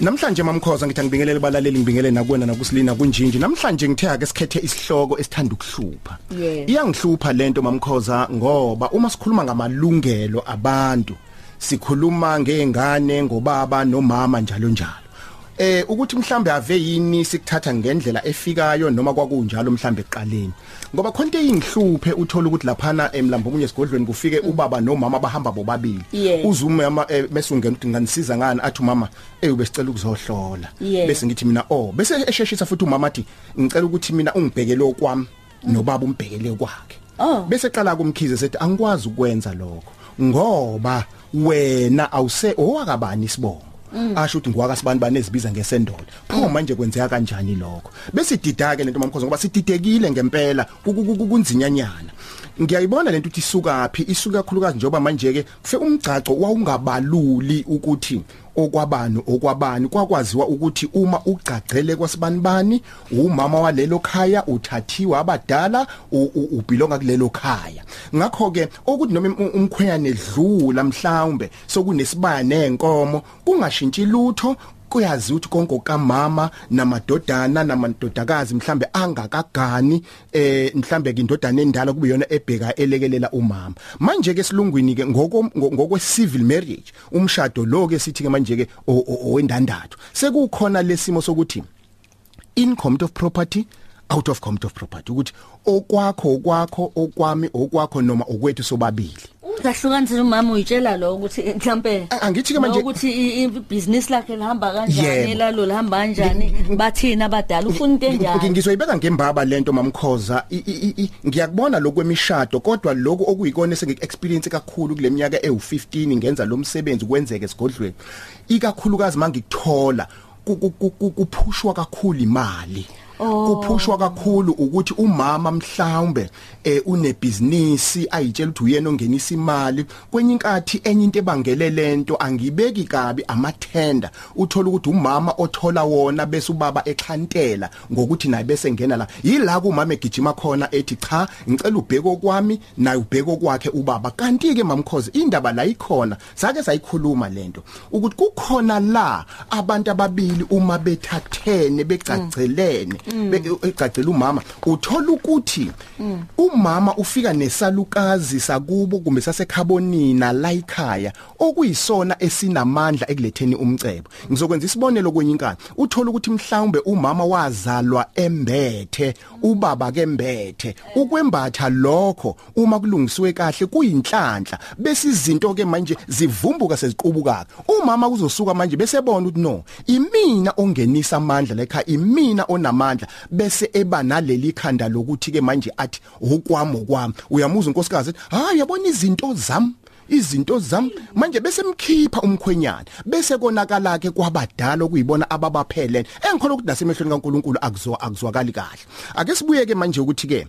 Namhlanje mamkhoza ngithi ngibingelele balaleli ngibingelele nakuwena nakusilina kunjinji? Namhlanje ngithe ake sikhethe isihloko esithanda ukuhlupha. Yeah. iyangihlupha lento mamkhoza ngoba uma sikhuluma ngamalungelo abantu sikhuluma ngezingane ngobaba nomama njalo njalo. Eh ukuthi mhlambe ave yini sikuthatha ngendlela efikayo noma kwakunjalo mhlambe eqaleni ngoba khonto eyinhluphe uthola ukuthi laphana emlambo omunye esigodlweni kufike ubaba nomama bahamba bobabili. Yeah. uzume ama eh, bese ungena ukuthi nganisiza ngani? Athi mama eh ubesicela ukuzohlola. Bese ngithi mina oh. Bese esheshisa futhi umama athi ngicela ukuthi mina ungibhekele okwami nobaba umbhekele kwakhe Oh. bese qala kumkhize sethi angikwazi ukwenza lokho ngoba wena awuse owakabani isibongo? Asho ukuthi ngwaka sibani banezibiza ngesendola. Pho manje kwenzeka kanjani lokho? Bese didake lento mamkhoza ngoba sididekile ngempela ku- ku- ku- kunzinyanyana ngiyayibona lento ukuthi isukaphi isuka kakhulukazi njoba manje ke kufe umgcaco wawungabaluli ukuthi okwabani okwabani. Kwakwaziwa ukuthi uma ugcagcele kwasibanibani umama walelo khaya uthathiwa abadala u- u- ubhilonga kulelo khaya. Ngakho ke ukuthi noma um- umkhwenyane edlula mhlawumbe sokunesibaya nenkomo kungashintshi lutho kuyazi ukuthi konke kamama namadodana namadodakazi mhlambe angakagani eh mhlambe ke indodana endala kube yona ebheka elekelela umama. Manje ke silungwini ke ngokwe civil marriage umshado lo ke sithi ke manje ke o- o- owendandatho. Sekukhona lesimo sokuthi in commit of property out of commit of property ukuthi okwakho okwakho okwami okwakho noma okwethu sobabili. Ungahlukanisa umama uyitshela lo ukuthi eh, mhlambe A- angithi ke manje- ukuthi ibusiness lakhe lihamba kanjani Yebo. lalo lihamba kanjani bathina abadala ufuna into enjani? ngizoyibeka ngembaba lento mamkhoza. I- i- i- ngiyakubona lokwemishado kodwa lokho okuyikona esengikuexperience kakhulu kule minyaka ewu15 ngenza lo msebenzi kwenzeke esigodlweni. Ikakhulukazi mangikuthola ku- ku- ku- ku- kuphushwa kakhulu imali. Kuphushwa kakhulu ukuthi umama mhlawumbe eh unebusiness ayitshela ukuthi uyena ongenisa imali. Kwenye inkathi enye into ebangele lento angibeki kabi amathenda. Uthola ukuthi umama othola wona bese ubaba exhantela ngokuthi naye bese ngena la. Yila kumama egijima khona ethi cha ngicela ubheke okwami naye ubheke okwakhe ubaba. Kanti ke mamkhozi indaba la ikhona. Sake sayikhuluma lento ukuthi kukhona la abantu ababili uma bethathene begcagcelene begcagcela umama. Uthola ukuthi umama ufika nesalukazi sakubo kumbe sasekhabonina la ekhaya okuyisona esinamandla ekuletheni umcebo. Ngizokwenza isibonelo kwenye inkani. Uthola ukuthi mhlawumbe umama wazalwa embethe ubaba ke mbethe ukwembatha lokho uma kulungisiwe kahle kuyinhlanhla. Bese izinto ke manje zivumbuka seziqubukaka. Umama kuzosuka manje bese ebona ukuthi no imina ongenisa amandla lekha imina onamandla bese eba naleli khanda lokuthi ke manje athi okwami okwami. Uyamuza unkosikazi ethi, hayi yabona izinto zami izinto zami. Manje bese mkhipha umkhwenyana bese konakala ke kwabadala okuyibona ababaphelele engikhola ukuthi nasemehlweni kaNkuluNkulu akuzwa akuzwakali kahle. Ake sibuye ke manje ukuthi ke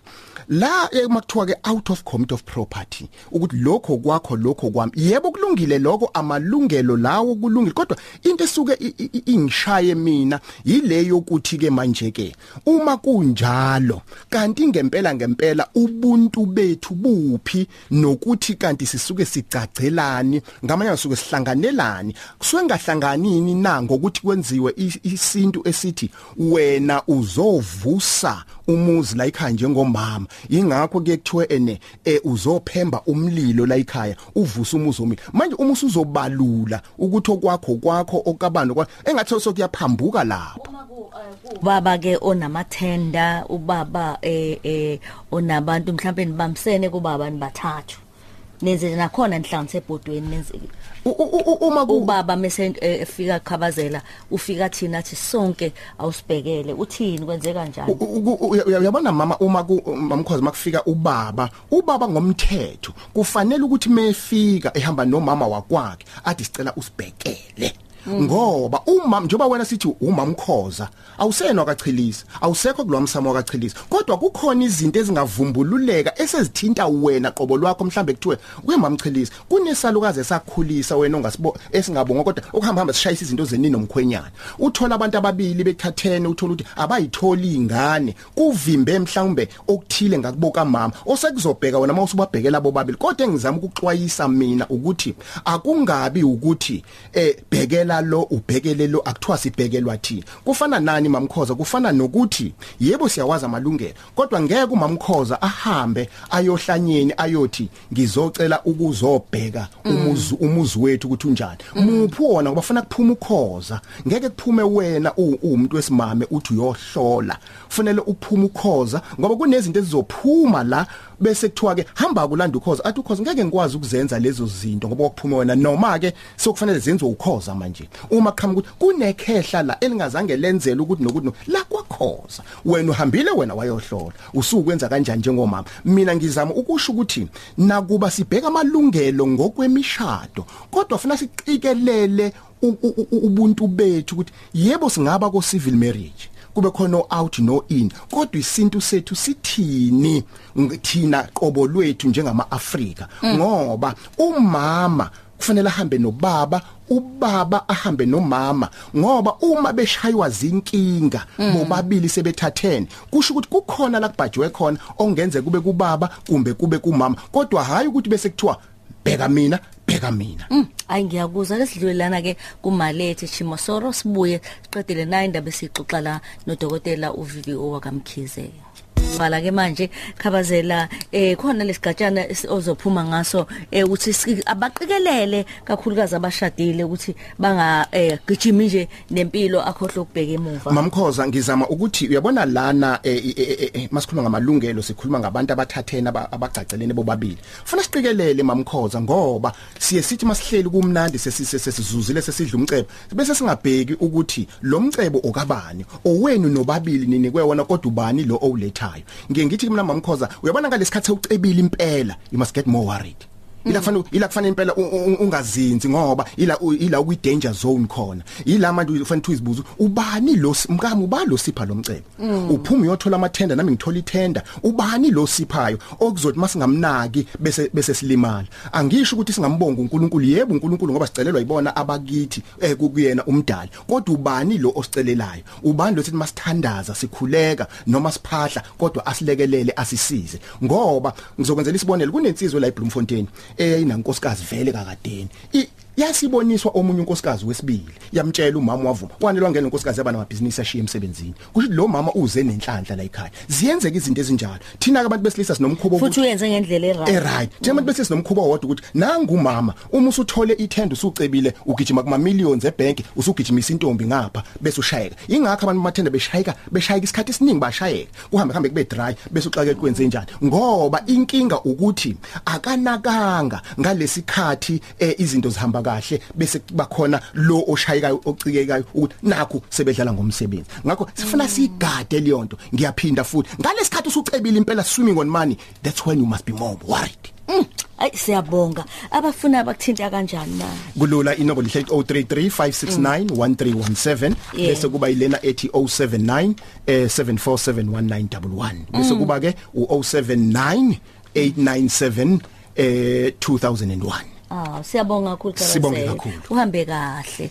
la emakuthiwa ke out of commit of property ukuthi lokho kwakho lokho kwami. Yebo kulungile lokho amalungelo lawo kulungile. Kodwa into esuke ingishaye mina yileyo ukuthi ke manje ke uma kunjalo kanti ngempela ngempela ubuntu bethu buphi nokuthi kanti sisuke sigcagelani ngamanye asuke sihlanganelani. Kusuke ngahlanganini na ngokuthi kwenziwe i- isintu esithi wena uzovusa umuzi la ekhaya njengomama. Ingakho ke kuthiwe ene eh, uzophemba umlilo la ekhaya uvusa umuzi omile. Manje uma usuzobalula ukuthi okwakho kwakho okabani kwa engathi sokuyaphambuka lapho. Baba ke onamathenda ubaba eh eh onabantu mhlambe nibamsene kubaba nibathathu. Nenze nakhona nihlanganise ebhodweni nenze uma ku ubaba mase eh, efika khabazela ufika thina athi sonke awusibhekele uthini kwenze kanjani uyabona mama uma mamkhozi makufika ubaba ubaba ngomthetho kufanele ukuthi mefika ehamba nomama wakwakhe athi sicela usibhekele. Ngoba umama njoba wena sithi umamkhoza awusenwa kachilisa awusekho kulwamsamo wakachilisa kodwa kukhona izinto ezingavumbululeka esezithinta wena qobo lwakho mhlambe kuthiwe uyemamchilisa kunesalukazi esakhulisa wena ongasibo esingabonga kodwa ukuhamba hamba sishayisa izinto zenini nomkhwenyana. Uthola abantu ababili bethathene uthola ukuthi abayitholi ingane kuvimbe mhlawumbe okuthile ngakuboka mama osekuzobheka wena mawusubabhekela bobabili. Kodwa engizama ukuxwayisa mina ukuthi akungabi ukuthi eh bhekela bhekela lo ubhekele lo akuthiwa sibhekelwa thina. Kufana nani mamkhoza? Kufana nokuthi yebo siyawazi amalungelo kodwa ngeke umamkhoza ahambe ayohlanyeni ayothi ngizocela ukuzobheka umuzi umuzi wethu ukuthi unjani. Muphi wona? Ngoba funa kuphuma ukhoza. Ngeke kuphume wena umuntu wesimame uthi uyohlola. Kufanele uphume ukhoza ngoba kunezinto ezizophuma la bese kuthiwa ke hamba kulanda ukhoza. Athi ukhoza ngeke ngikwazi ukuzenza lezo zinto ngoba kuphuma wena. Noma ke sokufanele zenziwe ukhoza manje. Uma qhamuka ukuthi kunekhehla la elingazange lenzele ukuthi nokuthi la kwakhoza wena uhambile wena wayohlola. Usukwenza kanjani njengomama? Mina ngizama ukusho ukuthi nakuba sibheka amalungelo ngokwemishado kodwa ufuna siqikelele ubuntu bethu ukuthi yebo singaba ko civil marriage. Kube khona out no in kodwa isintu sethu sithini? Thina qobo lwethu njengama Afrika ngoba umama kufanele ahambe nobaba ubaba ahambe nomama ngoba uma beshaywa zinkinga bobabili sebethathene. Kusho ukuthi kukhona la kubhajwe khona ongenze kube kubaba kumbe kube kumama. Kodwa hayi ukuthi bese kuthiwa bheka mina bheka mina. Ayi ngiyakuzwa lesidlulelana ke kumalethe Chimosoro sibuye siqedele nayo indaba esixoxa la nodokotela uVivi owakamkhize. Bala ke manje khabazela eh khona lesigatshana ozophuma ngaso eh ukuthi abaqikelele kakhulukazi abashadile ukuthi banga eh gijimi nje nempilo akhohle ukubheka emuva. Mamkhoza ngizama ukuthi uyabona lana masikhuluma ngamalungelo sikhuluma ngabantu abathathena abagcacelene bobabili. Ufuna siqikelele mamkhoza ngoba siye sithi masihleli kumnandi sesizuzile sesidla umcebo. Bese singabheki ukuthi lo mcebo okabani owenu nobabili ninikwe wona kodwa ubani lo owulethayo. Ngiye ngithi mina mamkhoza uyabona ngalesikhathi ucebile impela you must get more worried. Ila kufanele ila kufanele impela ungazinzi ngoba ila ila kwi danger zone khona. Ila manje ufanele uzibuza ubani lo mkami ubani lo sipha lo mcebo? Uphuma uyothola amathenda nami ngithola ithenda. Ubani lo siphayo? Okuzothi masingamnaki bese bese silimala. Angisho ukuthi singambonga uNkulunkulu. Yebo uNkulunkulu ngoba sicelelwa yibona abakithi eh kuyena umdali. Kodwa ubani lo osicelelayo? Ubani lo sithi masithandaza sikhuleka noma siphahla kodwa asilekelele asisize? Ngoba ngizokwenzela isibonelo kunensizwe la eBloemfontein. Eyayinankosikazi vele kakadeni. Yasiboniswa omunye unkosikazi wesibili yamtshela umama wavuma wanelwa ngene unkosikazi yaba namabhizinisi ashiya emsebenzini? Kusho lo mama uze nenhlanhla la ekhaya. Ziyenzeka izinto ezinjalo. Thina ke abantu besilisa sinomkhubo futhi uyenze ngendlela e-right. E-right. Thina abantu besilisa sinomkhubo owodwa ukuthi nangu umama uma usuthole ithenda usucebile ugijima kuma millions ebank usugijimisa intombi ngapha bese ushayeka. Ingakho abantu bamathenda beshayeka beshayeka isikhathi esiningi bashayeka. Kuhambe hambe kube dry bese uxake kwenze njani. Ngoba inkinga ukuthi akanakanga ngalesikhathi izinto zihamba kahle bese bakhona lo oshayekayo ocikekayo ukuthi nakho sebedlala ngomsebenzi. Ngakho sifuna sigade leyo nto. Ngiyaphinda futhi. Ngalesikhathi usucebile impela swimming on money that's when you must be more worried. Mm. Ay siyabonga. Abafuna bakuthinta kanjani na? Kulula inombolo lihle 0335691317 bese kuba ilena ethi 079 eh 7471911 bese kuba ke u079 897 eh 2001 Ah siyabonga kakhulu Sibonge kakhulu. Uhambe kahle.